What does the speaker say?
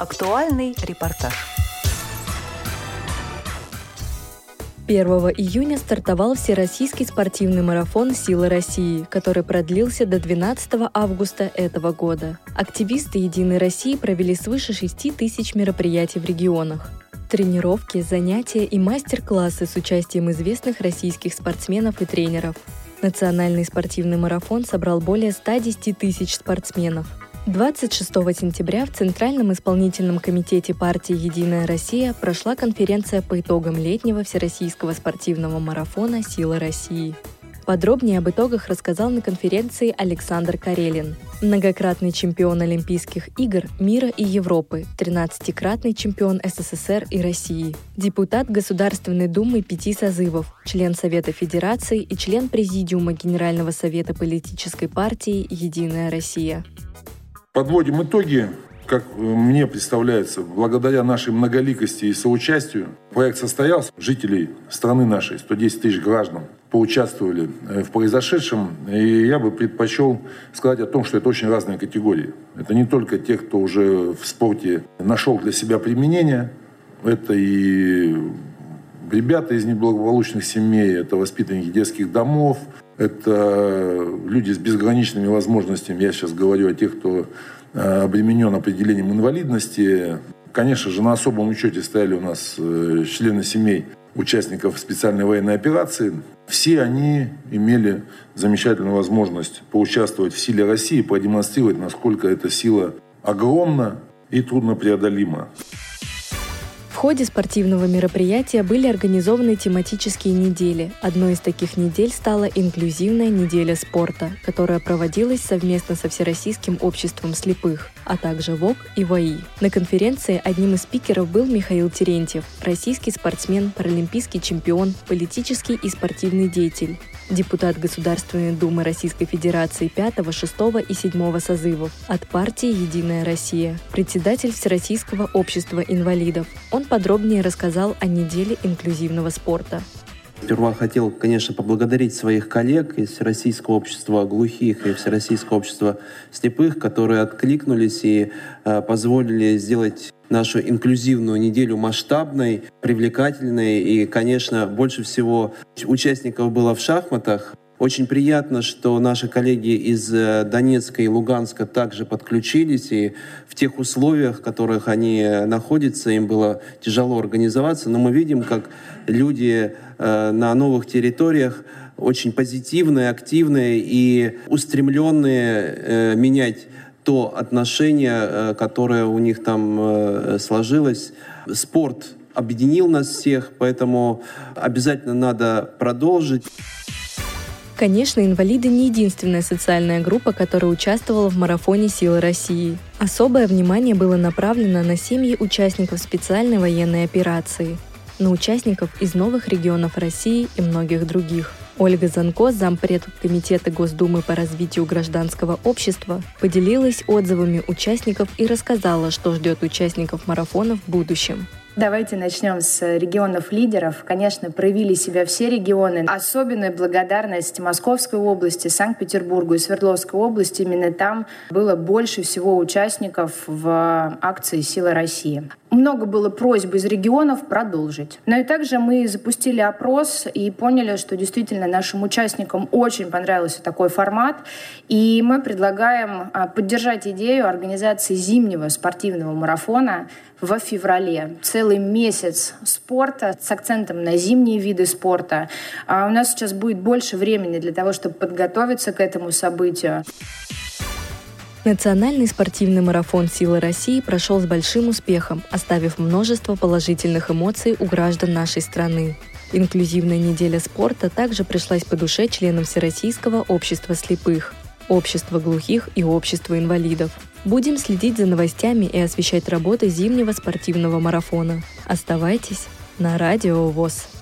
Актуальный репортаж. 1 июня стартовал Всероссийский спортивный марафон «Сила России», который продлился до 12 августа этого года. Активисты «Единой России» провели свыше 6 тысяч мероприятий в регионах. Тренировки, занятия и мастер-классы с участием известных российских спортсменов и тренеров. Национальный спортивный марафон собрал более 110 тысяч спортсменов. 26 сентября в Центральном исполнительном комитете партии «Единая Россия» прошла конференция по итогам летнего всероссийского спортивного марафона «Сила России». Подробнее об итогах рассказал на конференции Александр Карелин, многократный чемпион Олимпийских игр мира и Европы, 13-кратный чемпион СССР и России, депутат Государственной Думы пяти созывов, член Совета Федерации и член Президиума Генерального Совета политической партии «Единая Россия». Подводим итоги. Как мне представляется, благодаря нашей многоликости и соучастию проект состоялся. Жителей страны нашей, 110 тысяч граждан, поучаствовали э, в произошедшем. И я бы предпочел сказать о том, что это очень разные категории. Это не только те, кто уже в спорте нашел для себя применение, это и ребята из неблагополучных семей, это воспитанники детских домов, это люди с безграничными возможностями. Я сейчас говорю о тех, кто э, обременен определением инвалидности. Конечно же, на особом учете стояли у нас э, члены семей участников специальной военной операции. Все они имели замечательную возможность поучаствовать в силе России, продемонстрировать, насколько эта сила огромна и труднопреодолима ходе спортивного мероприятия были организованы тематические недели. Одной из таких недель стала инклюзивная неделя спорта, которая проводилась совместно со Всероссийским обществом слепых, а также ВОК и ВАИ. На конференции одним из спикеров был Михаил Терентьев, российский спортсмен, паралимпийский чемпион, политический и спортивный деятель депутат Государственной Думы Российской Федерации 5, 6 и 7 созывов от партии «Единая Россия», председатель Всероссийского общества инвалидов. Он подробнее рассказал о неделе инклюзивного спорта. Сперва хотел, конечно, поблагодарить своих коллег из Всероссийского общества глухих и Всероссийского общества слепых, которые откликнулись и э, позволили сделать нашу инклюзивную неделю масштабной, привлекательной. И, конечно, больше всего участников было в шахматах. Очень приятно, что наши коллеги из э, Донецка и Луганска также подключились, и в тех условиях, в которых они находятся, им было тяжело организоваться, но мы видим, как люди э, на новых территориях очень позитивные, активные и устремленные э, менять то отношение, которое у них там сложилось. Спорт объединил нас всех, поэтому обязательно надо продолжить. Конечно, инвалиды не единственная социальная группа, которая участвовала в марафоне «Силы России». Особое внимание было направлено на семьи участников специальной военной операции, на участников из новых регионов России и многих других. Ольга Занко, зампред Комитета Госдумы по развитию гражданского общества, поделилась отзывами участников и рассказала, что ждет участников марафона в будущем. Давайте начнем с регионов лидеров. Конечно, проявили себя все регионы. Особенная благодарность Московской области, Санкт-Петербургу и Свердловской области. Именно там было больше всего участников в акции «Сила России». Много было просьб из регионов продолжить. Но и также мы запустили опрос и поняли, что действительно нашим участникам очень понравился такой формат. И мы предлагаем а, поддержать идею организации зимнего спортивного марафона в феврале. Целый месяц спорта с акцентом на зимние виды спорта. А у нас сейчас будет больше времени для того, чтобы подготовиться к этому событию. Национальный спортивный марафон «Сила России» прошел с большим успехом, оставив множество положительных эмоций у граждан нашей страны. Инклюзивная неделя спорта также пришлась по душе членам Всероссийского общества слепых, общества глухих и общества инвалидов. Будем следить за новостями и освещать работы зимнего спортивного марафона. Оставайтесь на Радио ВОЗ.